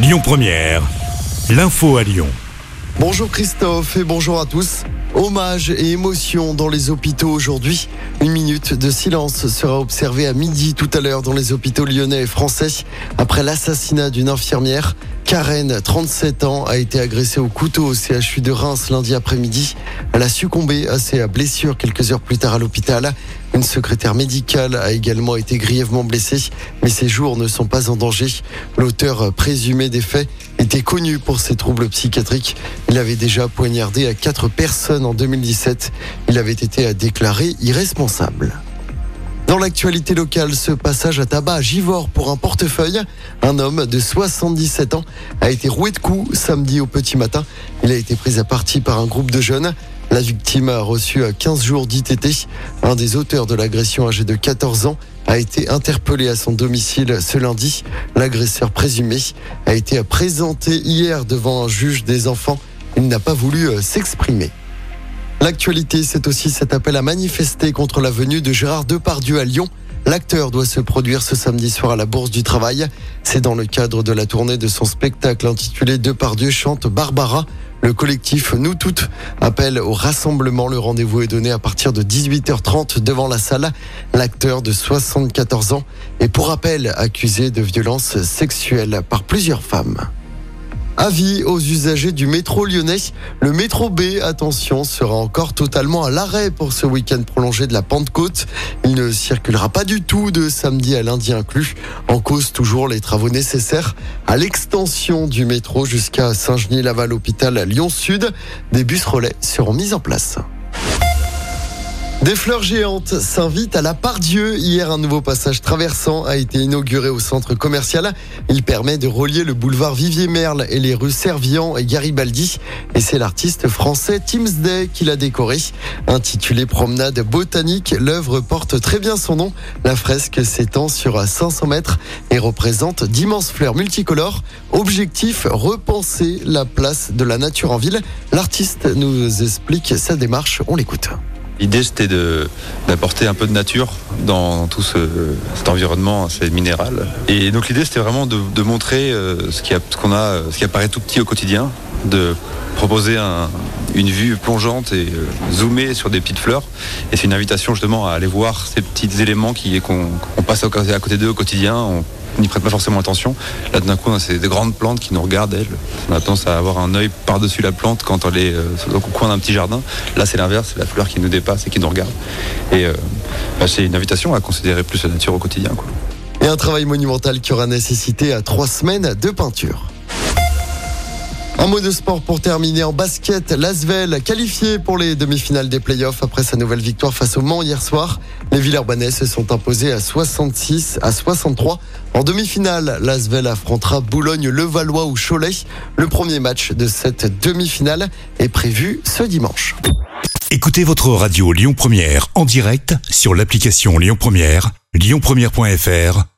Lyon Première, l'info à Lyon. Bonjour Christophe et bonjour à tous. Hommage et émotion dans les hôpitaux aujourd'hui. Une minute de silence sera observée à midi tout à l'heure dans les hôpitaux lyonnais et français après l'assassinat d'une infirmière. Karen, 37 ans, a été agressée au couteau au CHU de Reims lundi après-midi. Elle a succombé à ses blessures quelques heures plus tard à l'hôpital. Une secrétaire médicale a également été grièvement blessée, mais ses jours ne sont pas en danger. L'auteur présumé des faits était connu pour ses troubles psychiatriques. Il avait déjà poignardé à quatre personnes en 2017. Il avait été déclaré irresponsable. Dans l'actualité locale, ce passage à tabac à Givors pour un portefeuille. Un homme de 77 ans a été roué de coups samedi au petit matin. Il a été pris à partie par un groupe de jeunes. La victime a reçu 15 jours d'ITT. Un des auteurs de l'agression âgé de 14 ans a été interpellé à son domicile ce lundi. L'agresseur présumé a été présenté hier devant un juge des enfants. Il n'a pas voulu euh, s'exprimer. L'actualité, c'est aussi cet appel à manifester contre la venue de Gérard Depardieu à Lyon. L'acteur doit se produire ce samedi soir à la Bourse du Travail. C'est dans le cadre de la tournée de son spectacle intitulé Depardieu chante Barbara. Le collectif Nous Toutes appelle au rassemblement. Le rendez-vous est donné à partir de 18h30 devant la salle. L'acteur de 74 ans est pour rappel accusé de violences sexuelles par plusieurs femmes. Avis aux usagers du métro lyonnais. Le métro B, attention, sera encore totalement à l'arrêt pour ce week-end prolongé de la Pentecôte. Il ne circulera pas du tout de samedi à lundi inclus. En cause toujours les travaux nécessaires à l'extension du métro jusqu'à Saint-Genis-Laval Hôpital à Lyon-Sud. Des bus relais seront mis en place. Des fleurs géantes s'invitent à la Pardieu. Hier, un nouveau passage traversant a été inauguré au centre commercial. Il permet de relier le boulevard Vivier-Merle et les rues Servian et Garibaldi. Et c'est l'artiste français Day qui l'a décoré. Intitulé Promenade botanique, l'œuvre porte très bien son nom. La fresque s'étend sur 500 mètres et représente d'immenses fleurs multicolores. Objectif, repenser la place de la nature en ville. L'artiste nous explique sa démarche. On l'écoute. L'idée c'était d'apporter un peu de nature dans tout ce, cet environnement assez minéral. Et donc l'idée c'était vraiment de, montrer euh, ce qui apparaît tout petit au quotidien, de proposer un, une vue plongeante et euh, zoomer sur des petites fleurs. Et c'est une invitation justement à aller voir ces petits éléments qui, qu'on, passe à côté d'eux au quotidien. On, n'y prête pas forcément attention. Là, d'un coup, c'est des grandes plantes qui nous regardent, elles. On a tendance à avoir un œil par-dessus la plante quand elle est euh, au coin d'un petit jardin. Là, c'est l'inverse, c'est la fleur qui nous dépasse et qui nous regarde. Et euh, bah, c'est une invitation à considérer plus la nature au quotidien. Et un travail monumental qui aura nécessité à trois semaines de peinture. Un mot de sport pour terminer en basket. L'Asvel qualifié pour les demi-finales des playoffs après sa nouvelle victoire face au Mans hier soir. Les Villers-Banais se sont imposés à 66 à 63. En demi-finale, l'Asvel affrontera Boulogne-Levallois ou Cholet. Le premier match de cette demi-finale est prévu ce dimanche. Écoutez votre radio Lyon Première en direct sur l'application Lyon Première, lyonpremière.fr